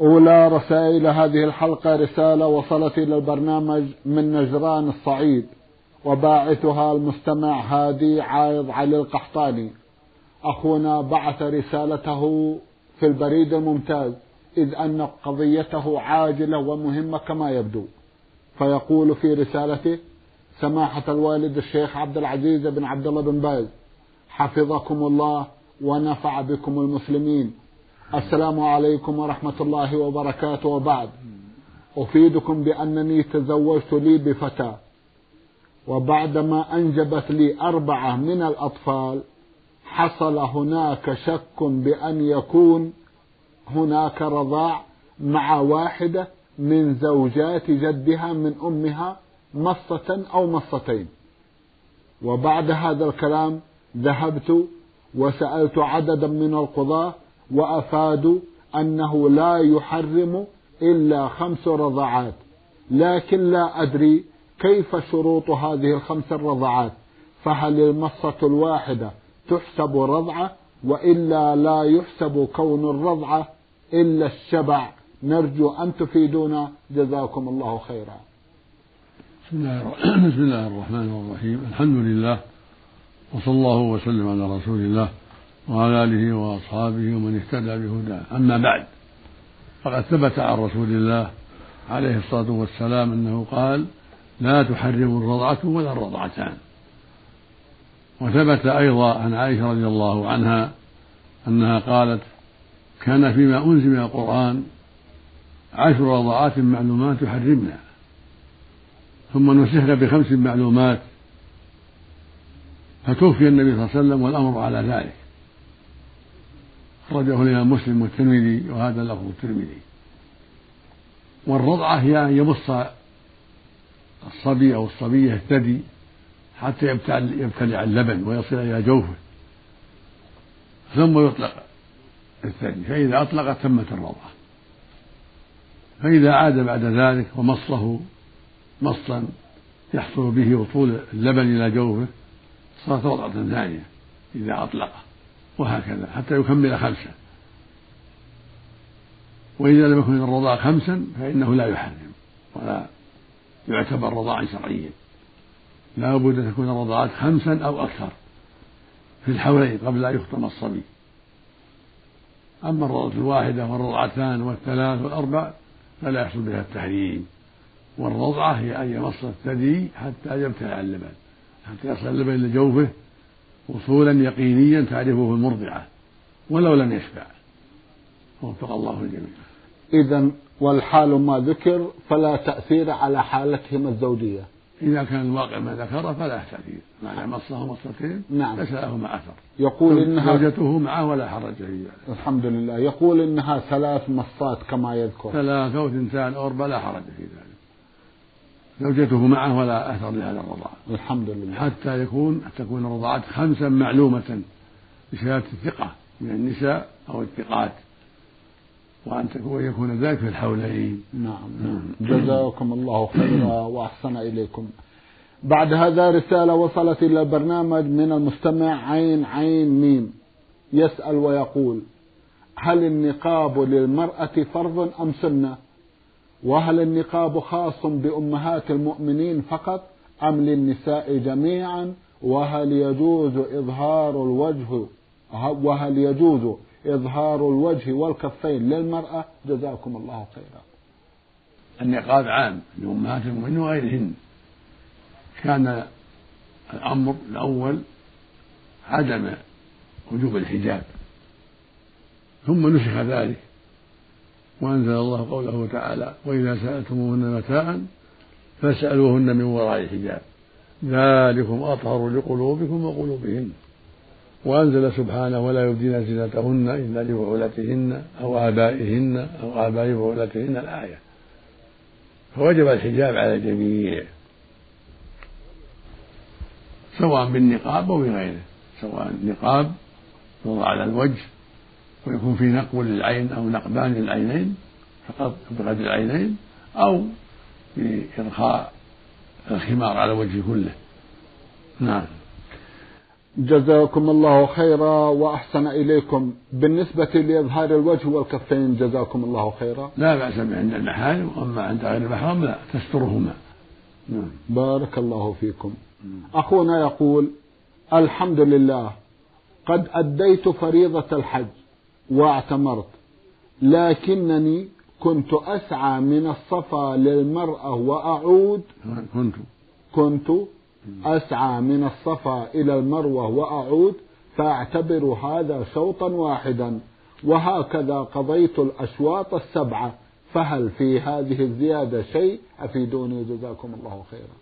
أولى رسائل هذه الحلقة رسالة وصلت إلى البرنامج من نجران الصعيد وباعثها المستمع هادي عايض علي القحطاني. أخونا بعث رسالته في البريد الممتاز إذ أن قضيته عاجلة ومهمة كما يبدو. فيقول في رسالته سماحة الوالد الشيخ عبد العزيز بن عبد الله بن باز حفظكم الله ونفع بكم المسلمين. السلام عليكم ورحمة الله وبركاته. وبعد أفيدكم بأنني تزوجت لي بفتاة وبعدما أنجبت لي أربعة من الأطفال حصل هناك شك بأن يكون هناك رضاع مع واحدة من زوجات جدها من أمها مصة أو مصتين. وبعد هذا الكلام ذهبت وسألت عددا من القضاة وأفادوا أنه لا يحرم إلا خمس رضعات. لكن لا أدري كيف شروط هذه الخمس الرضعات. فهل المصة الواحدة تحسب رضعة وإلا لا يحسب كون الرضعة إلا الشبع؟ نرجو أن تفيدونا. جزاكم الله خيرا. بسم الله, الرحمن الرحيم. الحمد لله وصلى الله وسلم على رسول الله. وعلى آله وأصحابه ومن اهتدى بهداه. أما بعد فقد ثبت عن رسول الله عليه الصلاة والسلام أنه قال لا تحرم الرضعة ولا الرضعتان. وثبت أيضا عن عائشة رضي الله عنها أنها قالت كان فيما أنزل من القرآن عشر رضعات معلومات يحرمنا ثم نسخنا بخمس معلومات فتوفي النبي صلى الله عليه وسلم والأمر على ذلك. أخرجه الإمام مسلم والترمذي وهذا لفظ الترمذي. والرضعة هي أن يبص الصبي أو الصبية الثدي حتى يبتلع اللبن ويصل إلى جوفه ثم يطلق الثدي فإذا أطلق تمت الرضعة. فإذا عاد بعد ذلك ومصه مصا يحصل به وصول اللبن إلى جوفه صارت رضعة ثانية إذا أطلقه وهكذا حتى يكمل خمسة. وإذا لم يكن الرضاع خمسا فإنه لا يحرم ولا يعتبر رضاعا شرعيا. لا بد أن تكون الرضاعات خمسا أو أكثر في الحولين قبل أن يخطم الصبي. أما الرضعة الواحدة والرضعتان والثلاث والأربع فلا يحصل بها التحريم. والرضعة هي أن يمص الثدي حتى يبتلع اللبن. حتى يصل اللبن إلى جوفه وصولا يقينيا تعرفه المرضعة ولو لم يشبع وفق الله الجميع. إذا والحال ما ذكر فلا تأثير على حالتهما الزوجية. إذا كان الواقع ما ذكر فلا تأثير. ما مصه مصتين نعم. ليس لهما أثر. يقول إنها زوجته معه ولا حرج في ذلك الحمد لله. يقول إنها ثلاث مصات كما يذكر. ثلاثة وثنتان أو أربع لا حرج في ذلك. زوجته معه ولا أثر لهذا الرضاع الحمد لله. حتى يكون تكون الرضاعات خمسا معلومة بشهادة الثقة من النساء أو الثقات وأن تكون يكون ذلك في الحولين. نعم. نعم. جزاكم الله خيرا وأحسن إليكم. بعد هذا رسالة وصلت إلى البرنامج من المستمع عين عين ميم. يسأل ويقول هل النقاب للمرأة فرض أم سنة؟ وهل النقاب خاص بأمهات المؤمنين فقط أم للنساء جميعا؟ وهل يجوز إظهار الوجه وهل يجوز إظهار الوجه والكفين للمرأة؟ جزاكم الله خيرا. النقاب عام لأمهات المؤمنين وغيرهن. كان الأمر الأول عدم وجوب الحجاب ثم نسخ ذلك. وأنزل الله قوله تعالى وإذا سألتموهن متاعا فاسألوهن من وراء حجاب. ذلكم أطهر لقلوبكم وقلوبهن. وأنزل سبحانه ولا يبدين زينتهن إلا لبعولتهن أو آبائهن أو آباء بعولتهن الآية. فوجب الحجاب على الجميع سواء بالنقاب أو بغيره سواء النقاب يوضع على الوجه ويكون في نقب للعين أو نقبان للعينين فقط بغد العينين أو بإرخاء الخمار على الوجه كله. نعم. جزاكم الله خيرا وأحسن إليكم. بالنسبة لإظهار الوجه والكفين جزاكم الله خيرا. لا بأس عند المحارم وأما عند غير المحرم لا تسترهما. نعم. بارك الله فيكم. أخونا يقول الحمد لله قد أديت فريضة الحج. واعتمرت. لكنني كنت أسعى من الصفا للمرأة وأعود. كنت. كنت أسعى من الصفا إلى المروة وأعود. فأعتبر هذا شوطا واحدا. وهكذا قضيت الأشواط السبعة. فهل في هذه الزيادة شيء؟ أفيدوني جزاكم الله خيرا.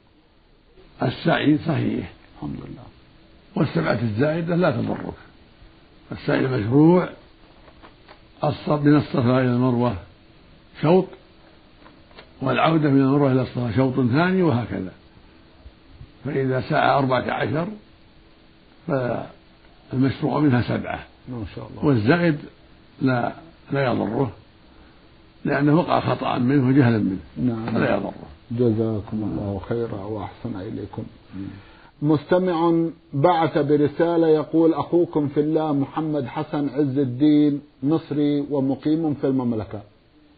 السعي صحيح. الحمد لله. والسبعة الزائدة لا تضرك. السعي المشروع من الصفا إلى المروة شوط والعودة من المروة إلى الصفا شوط ثاني وهكذا. فإذا سعى أربعة عشر فالمشروع منها سبعة. ما شاء الله. والزائد لا لا يضره لأنه وقع خطأ منه وجهلا منه. نعم. فلا يضره. جزاكم الله خيرا وأحسن إليكم. مستمع بعث برسالة يقول أخوكم في الله محمد حسن عز الدين مصري ومقيم في المملكة.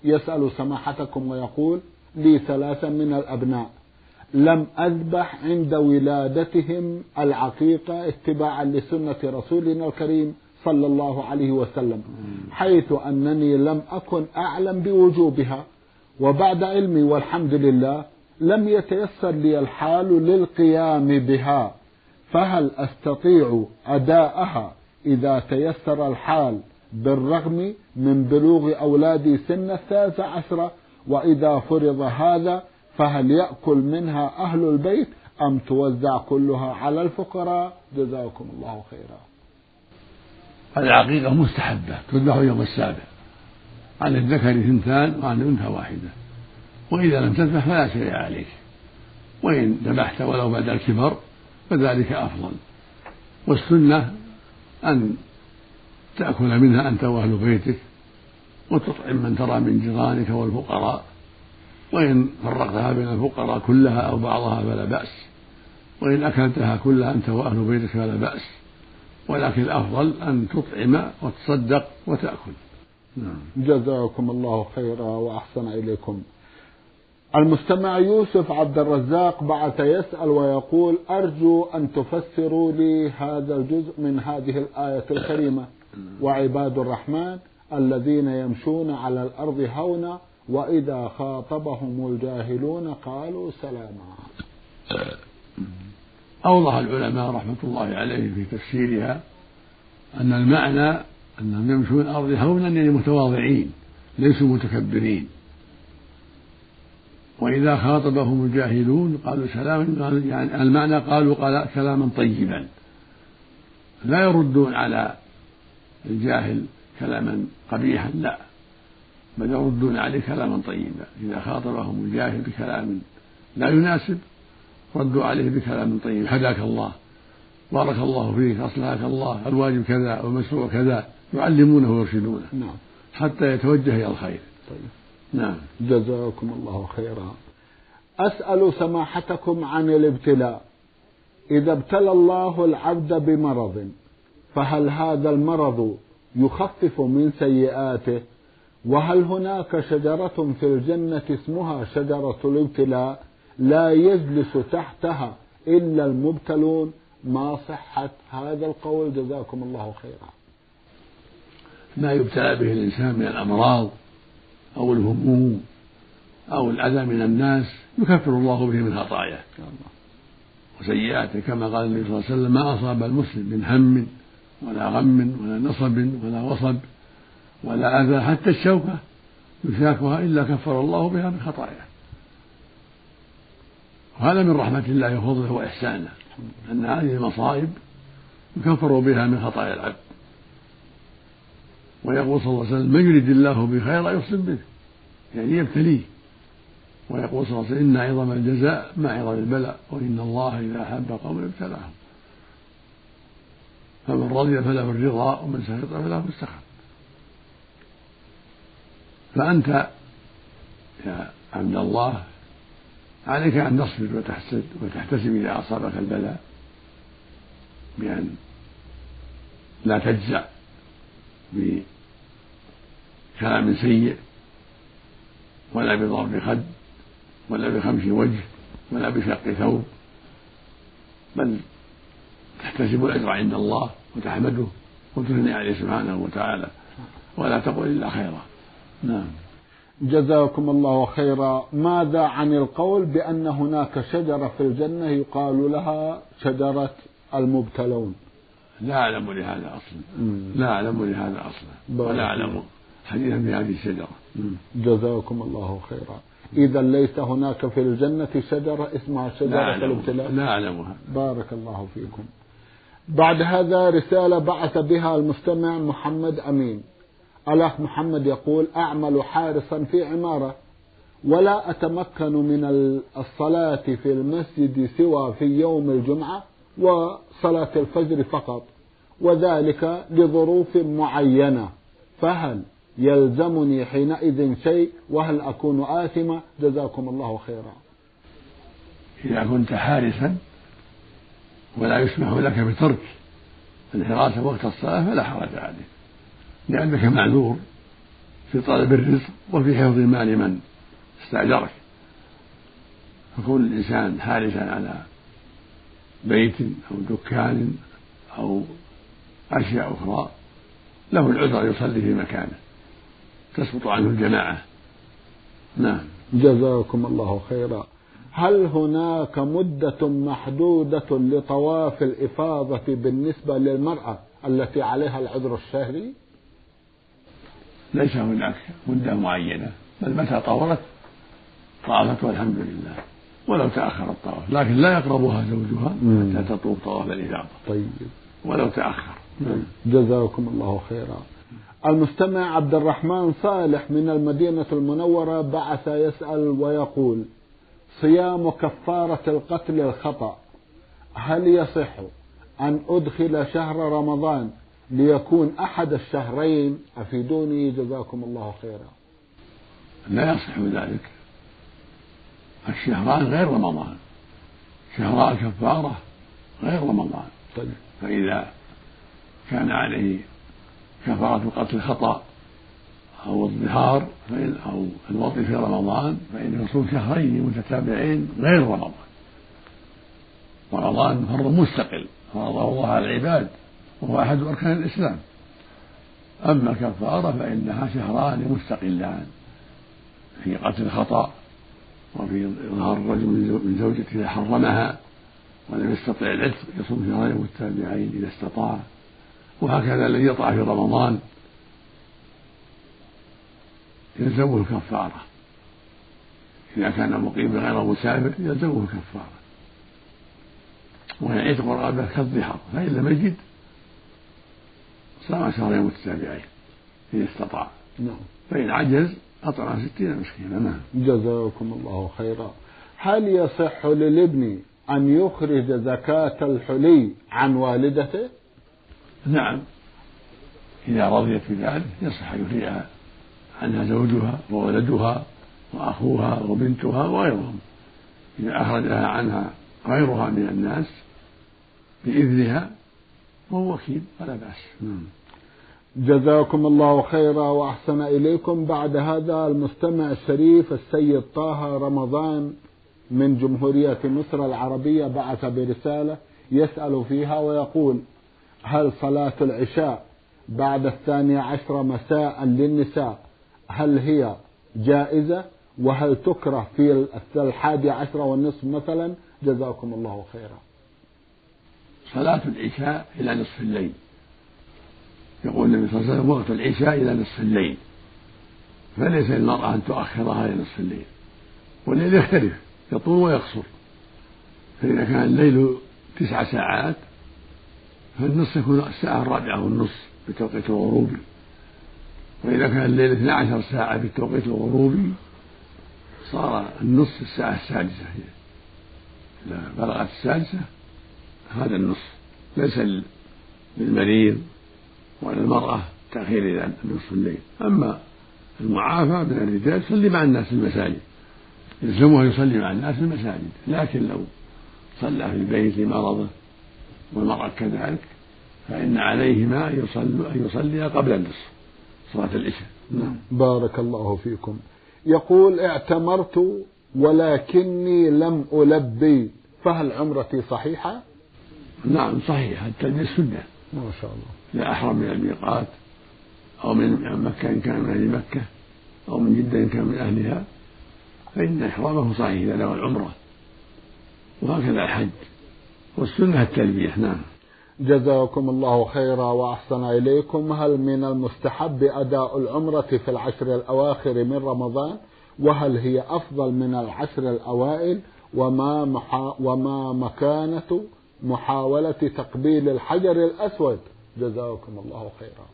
يسأل سماحتكم ويقول لي ثلاثة من الأبناء. لم أذبح عند ولادتهم العقيقة اتباعا لسنة رسولنا الكريم صلى الله عليه وسلم حيث أنني لم أكن أعلم بوجوبها وبعد علمي والحمد لله لم يتيسر لي الحال للقيام بها فهل أستطيع أداءها إذا تيسر الحال بالرغم من بلوغ أولادي سن الثالثة عشرة؟ وإذا فرض هذا فهل يأكل منها أهل البيت أم توزع كلها على الفقراء؟ جزاكم الله خيرا. العقيقه مستحبة تذبح يوم السابع. عن الذكر اثنتان وعن الانثى واحدة. وإذا لم تذبح فلا شيء عليك. وإن ذبحت ولو بعد الكبر فذلك أفضل. والسنة أن تأكل منها أنت وأهل بيتك وتطعم من ترى من جيرانك والفقراء. وإن فرقتها بين الفقراء كلها أو بعضها فلا بأس. وإن أكلتها كلها أنت وأهل بيتك فلا بأس. ولكن الأفضل أن تطعم وتصدق وتأكل. نعم. جزاكم الله خيرا وأحسن إليكم. المستمع يوسف عبد الرزاق بعث يسأل ويقول أرجو أن تفسروا لي هذا الجزء من هذه الآية الكريمة. وعباد الرحمن الذين يمشون على الأرض هونا وإذا خاطبهم الجاهلون قالوا سلاما. أوضح العلماء رحمة الله عليهم في تفسيرها أن المعنى أنهم يمشون الأرض هونا يعني متواضعين ليسوا متكبرين. وإذا خاطبهم الجاهلون قالوا سلاما يعني المعنى قالوا قال كلاما طيبا. لا يردون على الجاهل كلاما قبيحا لا. بل يردون عليه كلاما طيبا. إذا خاطبهم الجاهل بكلام لا يناسب ردوا عليه بكلام طيب. هداك الله بارك الله فيك أصلحك الله الواجب كذا والمشروع كذا يعلمونه ويرشدونه نعم. حتى يتوجه إلى الخير. طيب. نعم. جزاكم الله خيرا. أسأل سماحتكم عن الابتلاء. إذا ابتلى الله العبد بمرض فهل هذا المرض يخفف من سيئاته؟ وهل هناك شجرة في الجنة اسمها شجرة الابتلاء؟ لا يجلس تحتها إلا المبتلون. ما صحة هذا القول؟ جزاكم الله خيرا. ما يبتلى به الإنسان من الأمراض أو الهموم أو الأذى من الناس يكفر الله به من خطاياه وسيئاته كما قال النبي صلى الله عليه وسلم ما أصاب المسلم من هم ولا غم ولا نصب ولا وصب ولا أذى حتى الشوكة يشاكها إلا كفر الله بها من خطاياه وهذا من رحمة الله وفضله وإحسانه أن هذه المصائب يكفر بها من خطايا العبد. ويقول صلى الله عليه وسلم من يريد الله به خيرا يصب به يعني يبتليه. ويقول صلى الله عليه وسلم إن عظم الجزاء مع عظم البلاء وإن الله إذا أحب قوما ابتلاهم فمن رضي فله الرضا ومن سخط فله السخط. فأنت يا عبد الله عليك أن تصبر وتحسد وتحتسب إذا أصابك البلاء بأن لا تجزع بكلام سيء ولا بضرب خد ولا بخمش وجه ولا بشق ثوب بل تحتسب الأجر عند الله وتحمده وتثني عليه سبحانه وتعالى. ولا تقل إلا خيرا. نعم. جزاكم الله خيرا. ماذا عن القول بأن هناك شجرة في الجنة يقال لها شجرة المبتلون؟ لا أعلم لهذا أصلا. لا أعلم لهذا أصلا. ولا أعلم حديثا في هذه الشجرة. جزاكم الله خيرا. إذا ليس هناك في الجنة شجرة اسمها شجرة الابتلاء. لا أعلمها بارك الله فيكم. بعد هذا رسالة بعث بها المستمع محمد أمين. الأخ محمد يقول أعمل حارسا في عمارة ولا أتمكن من الصلاة في المسجد سوى في يوم الجمعة. وصلاة الفجر فقط وذلك لظروف معينة فهل يلزمني حينئذ شيء؟ وهل أكون آثمة؟ جزاكم الله خيرا. إذا كنت حارسا ولا يسمح لك بترك الحراسة وقت الصلاة فلا حرج عليك لأنك معذور في طلب الرزق وفي حفظ مال من استأجرك. فكون الإنسان حارسا على بيت أو دكان أو أشياء أخرى له العذر يصلي في مكانه. تسقط عنه الجماعة. نعم. جزاكم الله خيرا. هل هناك مدة محدودة لطواف الإفاضة بالنسبة للمرأة التي عليها العذر الشهري؟ ليس هناك مدة معينة. بل متى طورت؟ طافت والحمد لله. ولو تأخر الطواف. لكن لا يقربها زوجها حتى تطوف طواف الإفاضة طيب. ولو تأخر. جزاكم الله خيرا. المستمع عبد الرحمن صالح من المدينة المنورة بعث يسأل ويقول صيام كفارة القتل الخطأ هل يصح أن أدخل شهر رمضان ليكون أحد الشهرين؟ أفيدوني جزاكم الله خيرا. لا يصح ذلك. الشهران غير رمضان. شهراء الكفارة غير رمضان. طيب. فإذا كان عليه كفارة قتل خطأ أو الظهار فإن أو الوطي في رمضان فإنه يصوم شهرين متتابعين غير رمضان. رمضان فرض مستقل فرضه الله على العباد وهو أحد أركان الإسلام. أما الكفارة فإنها شهران مستقلان في قتل الخطأ وفي إظهار الرجل من زوجته إذا حرمها ولم يستطع العتق يصوم شهرين متتابعين إذا استطاع. وهكذا الذي يطع في رمضان يلزمه الكفارة. إذا كان مقيما غير مسافر يلزمه الكفارة. ويعتق رغبة كالظهر فإن لم يجد صام شهرين متتابعين إن استطاع. نعم. فإن عجز أطعم ستين مسكينا نعم. جزاكم الله خيرا. هل يصح للابن أن يخرج زكاة الحلي عن والدته؟ نعم. إذا رضيت بذلك يصح أن يخرجها عنها زوجها وولدها وأخوها وبنتها وغيرهم. إذا أخرجها عنها غيرها من الناس بإذنها وهو وكيل فلا بأس. نعم. جزاكم الله خيرا وأحسن إليكم. بعد هذا المستمع الشريف السيد طه رمضان من جمهورية مصر العربية بعث برسالة يسأل فيها ويقول هل صلاة العشاء بعد الثانية عشر مساء للنساء هل هي جائزة؟ وهل تكره في الحادي عشر والنصف مثلا؟ جزاكم الله خيرا. صلاة العشاء إلى نصف الليل. يقول النبي صلى الله عليه وسلم وقت العشاء إلى نصف الليل. فليس للمرأة أن تؤخرها إلى نصف الليل. والليل يختلف يطول ويقصر. فإذا كان الليل تسع ساعات فالنصف يكون الساعة الرابعة والنصف بتوقيت الغروب. وإذا كان الليل 12 ساعة بالتوقيت الغروبي صار النصف الساعة السادسة. إذا بلغت السادسة هذا النصف. ليس للمريض ولا المرأة تأخير إلى نصف الليل أما المعافى من الرجال يصلي مع الناس في المساجد. يلزمه يصلي مع الناس في المساجد. لكن لو صلى في البيت لمرضه والمرأة كذلك فإن عليهما أن أن يصليا قبل النصف صلاة العشاء. نعم. بارك الله فيكم. يقول اعتمرت ولكني لم ألبي. فهل عمرتي صحيحة؟ نعم صحيحة. التلبية سنة. ما شاء الله. إذا أحرم من الميقات أو من مكة إن كان من أهل مكة أو من جدة إن كان من أهلها فإن إحرامه صحيح إذا نوى العمرة. وهكذا الحج والسنة التلبية نعم. جزاكم الله خيرا وأحسن إليكم. هل من المستحب أداء العمرة في العشر الأواخر من رمضان؟ وهل هي أفضل من العشر الأوائل؟ وما, محا وما مكانة محاولة تقبيل الحجر الأسود؟ جزاكم الله خيرا.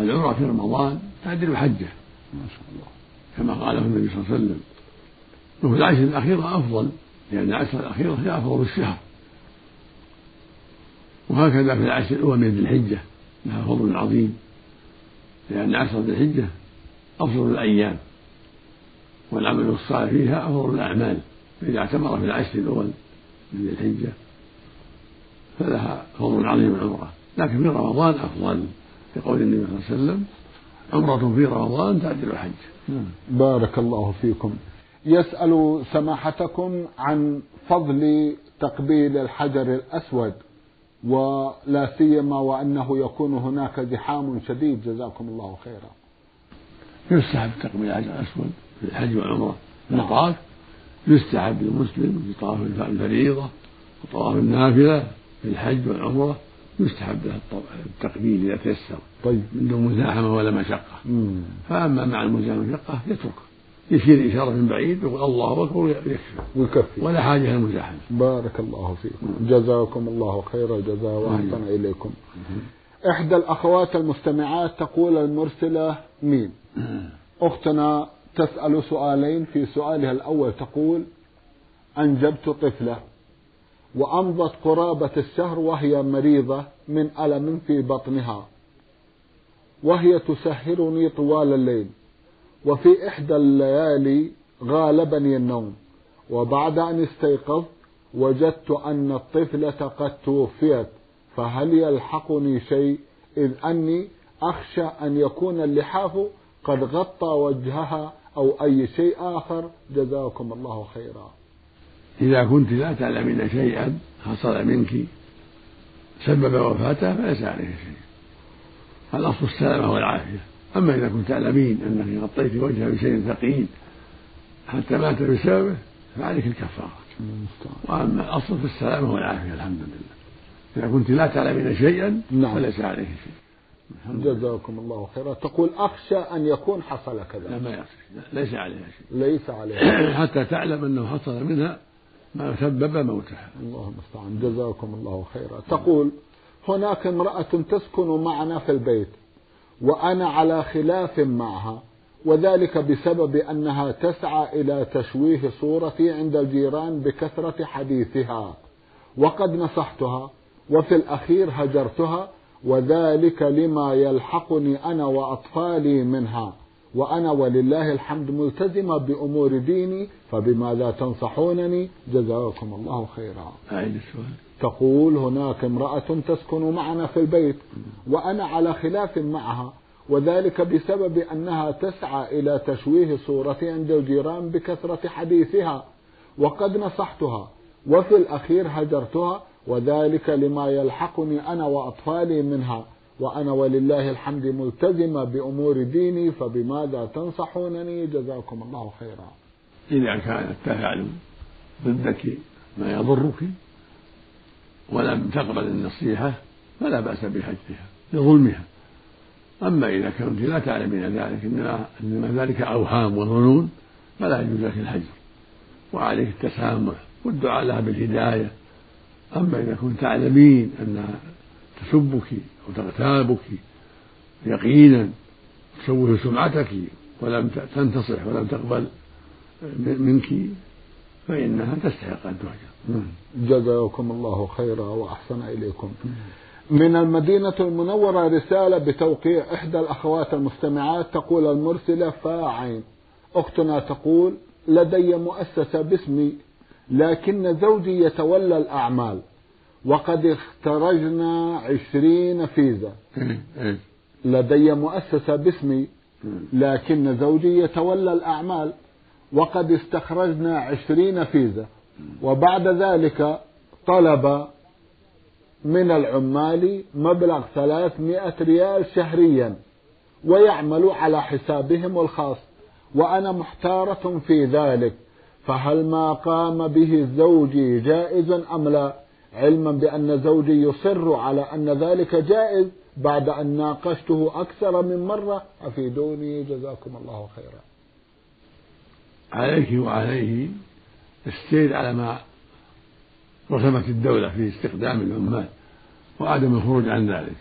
العمرة في رمضان تعدل حجة. ما شاء الله. كما قاله النبي صلى الله عليه وسلم. وفي العشر الأخيرة أفضل لأن العشر الأخيرة هي أفضل الشهر. وهكذا في العشر الأول من ذي الحجة لها فضل عظيم. لأن عشر ذي الحجة أفضل الأيام. والعمل الصالح فيها أفضل الأعمال. فإذا اعتمر في العشر الأول من ذي الحجة فلها فضل عظيم العمرة. لكن في رمضان أفضل. لقول النبي صلى الله عليه وسلم عمرة في رمضان تعدل الحج. بارك الله فيكم. يسأل سماحتكم عن فضل تقبيل الحجر الأسود ولا سيما وأنه يكون هناك زحام شديد. جزاكم الله خيرا. يستحب تقبيل الحجر الأسود في الحج والعمرة الطواف. يستحب للمسلم في طواف الفريضة وطواف النافلة في الحج والعمرة. يستحب له التقبيل إذا تيسر. طيب من دون مزاحمة ولا مشقة. فأما مع المزاحمة والمشقة يترك. يشير إشارة من بعيد يقول الله أكبر ويكفي. ويكفي. ولا حاجة للمزاحمة بارك الله فيكم. جزاكم الله خير الجزاء وأحسن إليكم. إحدى الأخوات المستمعات تقول المرسلة مين؟ أختنا تسأل سؤالين في سؤالها الأول تقول أنجبت طفلة. وأمضت قرابة الشهر وهي مريضة من ألم في بطنها. وهي تسهرني طوال الليل. وفي إحدى الليالي غالبني النوم. وبعد أن استيقظت وجدت أن الطفلة قد توفيت. فهل يلحقني شيء؟ إذ أني أخشى أن يكون اللحاف قد غطى وجهها أو أي شيء آخر. جزاكم الله خيرا. إذا كنت لا تعلمين شيئا حصل منك سبب وفاته فليس عليه شيء الأصل السلامة والعافية. أما إذا كنت تعلمين أنك غطيت وجهه بشيء ثقيل حتى مات بسببه فعليك الكفارة. وأما الأصل في السلامة والعافية الحمد لله. إذا كنت لا تعلمين شيئا نعم. فليس عليه شيء جزاكم الله خيرا. تقول أخشى أن يكون حصل كذا. لا ما يخشى. ليس عليها شيء. ليس عليها. حتى تعلم أنه حصل منها ما سبب موتها. الله المستعان جزاكم الله خيرا. تقول هناك امرأة تسكن معنا في البيت وأنا على خلاف معها وذلك بسبب أنها تسعى إلى تشويه صورتي عند الجيران بكثرة حديثها وقد نصحتها وفي الأخير هجرتها وذلك لما يلحقني أنا وأطفالي منها. وأنا ولله الحمد ملتزمة بأمور ديني فبماذا تنصحونني؟ جزاكم الله خيرا. أعيد السؤال. تقول هناك امرأة تسكن معنا في البيت وأنا على خلاف معها وذلك بسبب أنها تسعى إلى تشويه صورتي عند الجيران بكثرة حديثها وقد نصحتها وفي الأخير هجرتها وذلك لما يلحقني أنا وأطفالي منها. وأنا ولله الحمد ملتزمة بأمور ديني فبماذا تنصحونني؟ جزاكم الله خيرا. إذا كان التفاعل ضدك ما يضرك ولم تقبل النصيحة فلا بأس بحجها لظلمها أما إذا كنت لا تعلمين ذلك إنما, إنما ذلك أوهام وظنون فلا يجوز لك الحجر. وعليك التسامح والدعاء لها بالهداية. أما إذا كنت تعلمين أنها تسبك أو تغتابك يقينا تشوه سمعتك ولم تنتصح ولم تقبل منك فإنها تستحق أن تهجر. جزاكم الله خيرا وأحسن إليكم. من المدينة المنورة رسالة بتوقيع إحدى الأخوات المستمعات تقول المرسلة فاعين أختنا تقول لدي مؤسسة باسمي لكن زوجي يتولى الأعمال. وقد اخترجنا عشرين فيزا. لدي مؤسسة باسمي لكن زوجي يتولى الأعمال. وقد استخرجنا عشرين فيزا. وبعد ذلك طلب من العمال مبلغ ثلاثمائة ريال شهريا ويعمل على حسابهم الخاص. وأنا محتارة في ذلك فهل ما قام به زوجي جائز أم لا؟ علما بأن زوجي يصر على أن ذلك جائز بعد أن ناقشته أكثر من مرة. أفيدوني جزاكم الله خيرا. عليك وعليه السير على ما رسمت الدولة في استخدام العمال وعدم الخروج عن ذلك.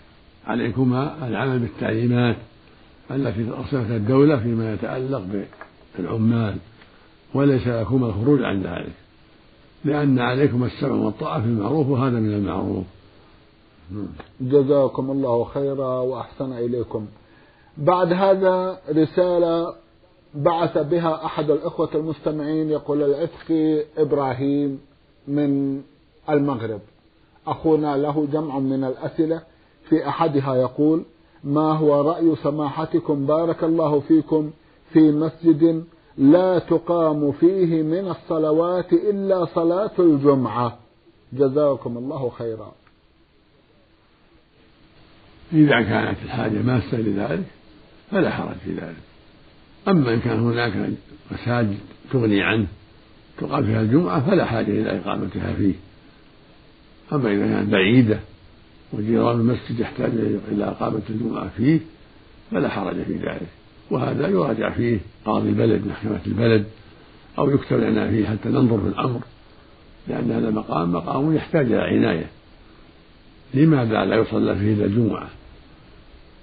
عليكما العمل بالتعليمات التي رسمتها الدولة فيما يتعلق بالعمال وليس لكما الخروج عن ذلك. لأن عليكم السمع والطاعة في المعروف وهذا من المعروف. جزاكم الله خيرا وأحسن إليكم. بعد هذا رسالة بعث بها أحد الإخوة المستمعين يقول العتقي إبراهيم من المغرب. أخونا له جمع من الأسئلة في أحدها يقول ما هو رأي سماحتكم بارك الله فيكم في مسجد لا تقام فيه من الصلوات إلا صلاة الجمعة. جزاكم الله خيرا. إذا كانت الحاجة ماسة لذلك فلا حرج في ذلك. أما إن كان هناك مساجد تغني عنه تقام فيها الجمعة فلا حاجة إلى إقامتها فيه. أما إذا كانت بعيدة وجيران المسجد يحتاج إلى إقامة الجمعة فيه فلا حرج في ذلك. وهذا يراجع فيه قاضي البلد محكمة البلد أو يكتب لنا فيه حتى ننظر في الأمر لأن هذا المقام مقام يحتاج إلى عناية. لماذا لا يصلى فيه إلا الجمعة؟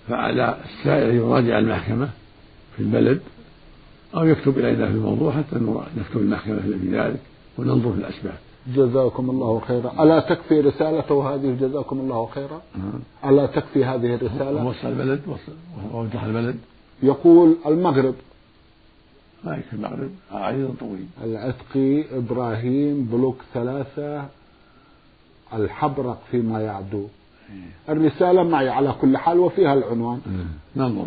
فعلى السائل يراجع المحكمة في البلد أو يكتب إلينا في الموضوع حتى نكتب المحكمة في ذلك وننظر في الأسباب. جزاكم الله خيرا. ألا تكفي رسالته هذه؟ جزاكم الله خيرا. نعم. ألا تكفي هذه الرسالة؟ وصل البلد ووضح البلد. يقول المغرب. يكفي المغرب. عريض طويل. العتقي إبراهيم بلوك ثلاثة الحبرق فيما يعدو. إيه. الرسالة معي على كل حال وفيها العنوان. إيه. ننظر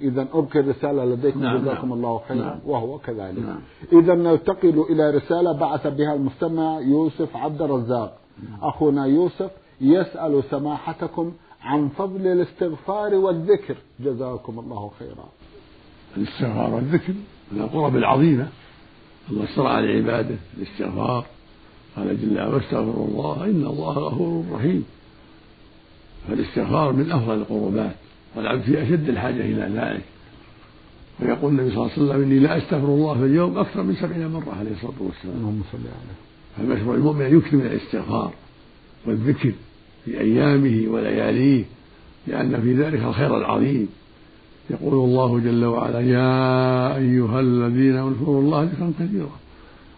إذا أبقي الرسالة لديكم نعم جزاكم نعم. الله خيرا نعم. وهو كذلك. نعم. إذا ننتقل إلى رسالة بعث بها المستمع يوسف عبد الرزاق. نعم. أخونا يوسف يسأل سماحتكم عن فضل الاستغفار والذكر. جزاكم الله خيرا. الاستغفار والذكر من القرب العظيمة. الله اشترى على عباده الاستغفار. قال جل وعلا واستغفروا الله إن الله غفور رحيم. فالاستغفار من أفضل القربات والعبد في أشد الحاجة إلى ذلك. ويقول النبي صلى الله عليه وسلم إني لا أستغفر الله في اليوم أكثر من سبعين مرة عليه الصلاة والسلام. اللهم صل عليه فالمشروع المؤمن أن يكثر من الاستغفار والذكر. في أيامه ولياليه لأن في ذلك الخير العظيم. يقول الله جل وعلا يا أيها الذين اذكروا الله ذكرا كثيرا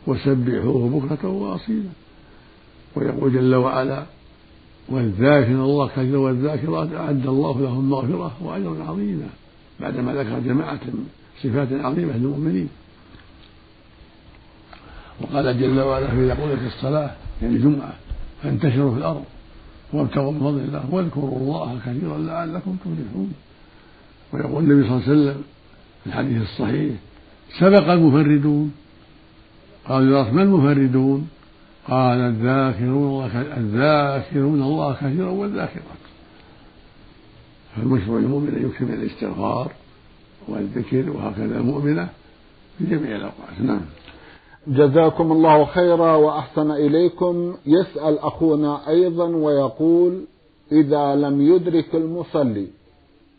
وسبحوه بكرة وأصيلا. ويقول جل وعلا والذاكر الله كثيرا والذاكرات أعد الله لهم مغفرة وأجرا عظيما. بعدما ذكر جماعة صفات عظيمة للمؤمنين. وقال جل وعلا في يقول في الصلاة يعني جمعة فانتشروا في الأرض وابتغوا من فضل الله واذكروا الله كثيرا لعلكم تفلحون. ويقول النبي صلى الله عليه وسلم في الحديث الصحيح سبق المفردون. قالوا يا ما المفردون؟ قال الذاكرون الله الذاكرون الله كثيرا والذاكرات. فالمشروع المؤمن أن يكثر من الاستغفار والذكر وهكذا المؤمنة في جميع الأوقات. نعم. جزاكم الله خيرا وأحسن إليكم. يسأل أخونا أيضا ويقول إذا لم يدرك المصلي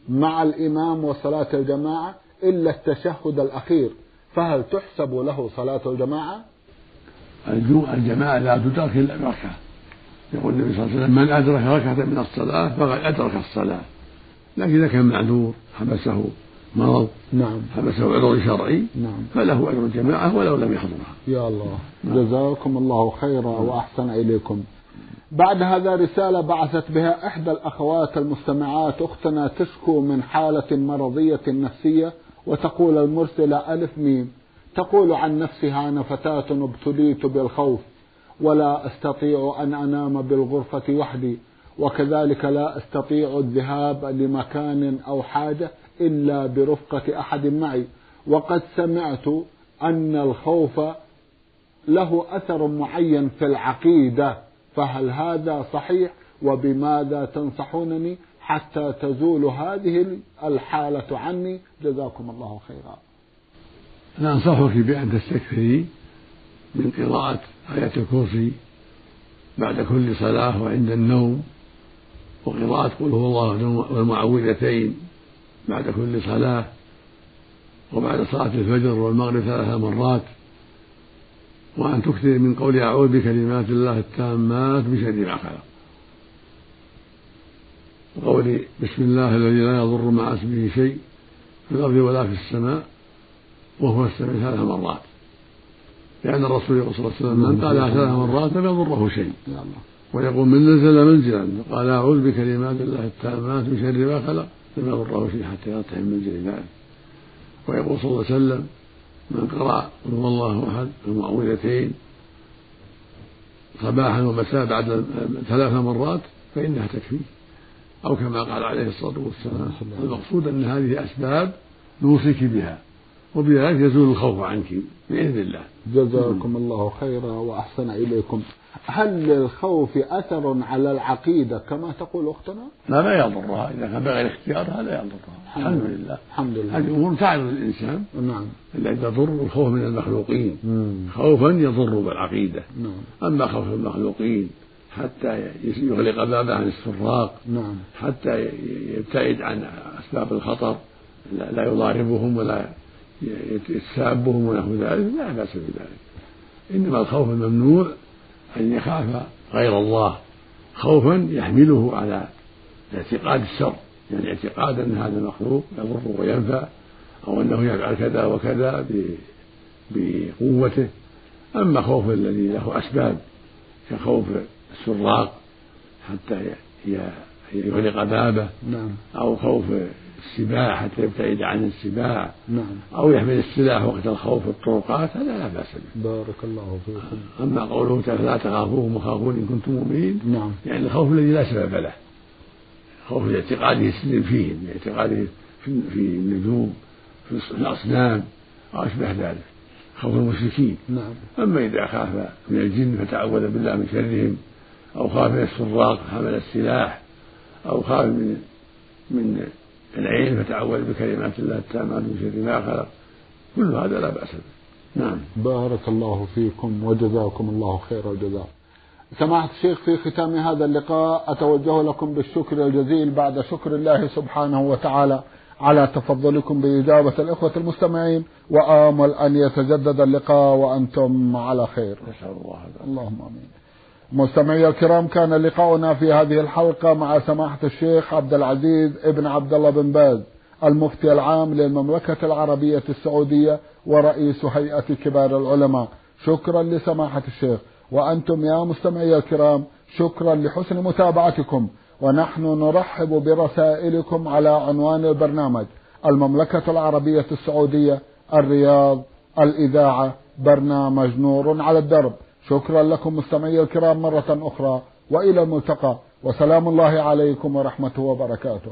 مع الإمام وصلاة الجماعة إلا التشهد الأخير فهل تحسب له صلاة الجماعة؟ الجماعة لا تدرك إلا بركعة يقول النبي صلى الله عليه وسلم من أدرك ركعة من الصلاة فقد أدرك الصلاة. لكن إذا كان معذور حبسه. مرض نعم. حبسه عذر شرعي نعم. فله أجر الجماعة ولو لم يحضرها. يا الله. نعم. جزاكم الله خيرا وأحسن إليكم. بعد هذا رسالة بعثت بها إحدى الأخوات المستمعات أختنا تشكو من حالة مرضية نفسية وتقول المرسلة ألف ميم. تقول عن نفسها أنا فتاة ابتليت بالخوف ولا أستطيع أن أنام بالغرفة وحدي. وكذلك لا أستطيع الذهاب لمكان أو حاجة إلا برفقة أحد معي. وقد سمعت أن الخوف له أثر معين في العقيدة فهل هذا صحيح؟ وبماذا تنصحونني حتى تزول هذه الحالة عني؟ جزاكم الله خيرا. أنا أنصحك بأن تستكثري من قراءة آية الكرسي بعد كل صلاة وعند النوم. وقراءة قل هو الله والمعوذتين بعد كل صلاة وبعد صلاة الفجر والمغرب ثلاث مرات وأن تكثر من قول أعوذ بكلمات الله التامات من ما خلق. وقول بسم الله الذي لا يضر مع اسمه شيء في الأرض ولا في السماء وهو السميع ثلاث مرات. لأن الرسول صلى الله عليه وسلم من قالها ثلاث مرات لم يضره شيء. ويقول من نزل منزلا قال أعوذ بكلمات الله التامات من شر ما خلق. لم يضره شيء حتى يرتحم منزل ذلك. ويقول صلى الله عليه وسلم من قرأ هو الله أحد المعوذتين صباحا ومساء بعد ثلاث مرات فإنها تكفيه أو كما قال عليه الصلاة والسلام المقصود أن هذه أسباب نوصيك بها. وبذلك يزول الخوف عنك بإذن الله. جزاكم الله خيرا وأحسن إليكم. هل للخوف أثر على العقيدة كما تقول أختنا؟ لا لا يضرها. إذا كان بغير اختيار هذا يضرها. الحمد لله. الحمد لله. هذه أمور تعرض الإنسان نعم. التي تضر الخوف من المخلوقين. مم. خوفا يضر بالعقيدة. نعم. أما خوف المخلوقين حتى يغلق بابه عن السراق. نعم. حتى يبتعد عن أسباب الخطر لا يضاربهم ولا يتسابهم ونحو ذلك لا بأس بذلك. إنما الخوف الممنوع أن يخاف غير الله. خوفا يحمله على اعتقاد الشر. يعني اعتقاد أن هذا المخلوق يضر وينفع أو أنه يفعل كذا وكذا بقوته. أما خوف الذي له أسباب كخوف السراق حتى يغلق بابه نعم. أو خوف السباع حتى يبتعد عن السباع نعم. أو يحمل السلاح وقت الخوف في الطرقات هذا لا بأس به بارك الله فيكم أما قوله تعالى لا تخافوهم وخافون إن كنتم مؤمنين نعم. يعني الخوف الذي لا سبب له خوف لاعتقاده السلم فيهم لاعتقاده في النجوم في الأصنام أو أشبه ذلك خوف المشركين نعم. أما إذا خاف من الجن فتعوذ بالله من شرهم أو خاف من السراق حمل السلاح أو خاف من من العين فتعوذ بكلمات الله التامات من شر ما خلق. كل هذا لا بأس به. نعم. بارك الله فيكم وجزاكم الله خير الجزاء. سماحة الشيخ في ختام هذا اللقاء أتوجه لكم بالشكر الجزيل بعد شكر الله سبحانه وتعالى على تفضلكم بإجابة الإخوة المستمعين وآمل أن يتجدد اللقاء وأنتم على خير. نسأل الله اللهم آمين. مستمعي الكرام كان لقاؤنا في هذه الحلقة مع سماحة الشيخ عبد العزيز ابن عبد الله بن باز المفتي العام للمملكة العربية السعودية ورئيس هيئة كبار العلماء. شكرا لسماحة الشيخ. وأنتم يا مستمعي الكرام شكرا لحسن متابعتكم. ونحن نرحب برسائلكم على عنوان البرنامج المملكة العربية السعودية الرياض الإذاعة برنامج نور على الدرب. شكرا لكم مستمعي الكرام مرة أخرى وإلى الملتقى. وسلام الله عليكم ورحمته وبركاته.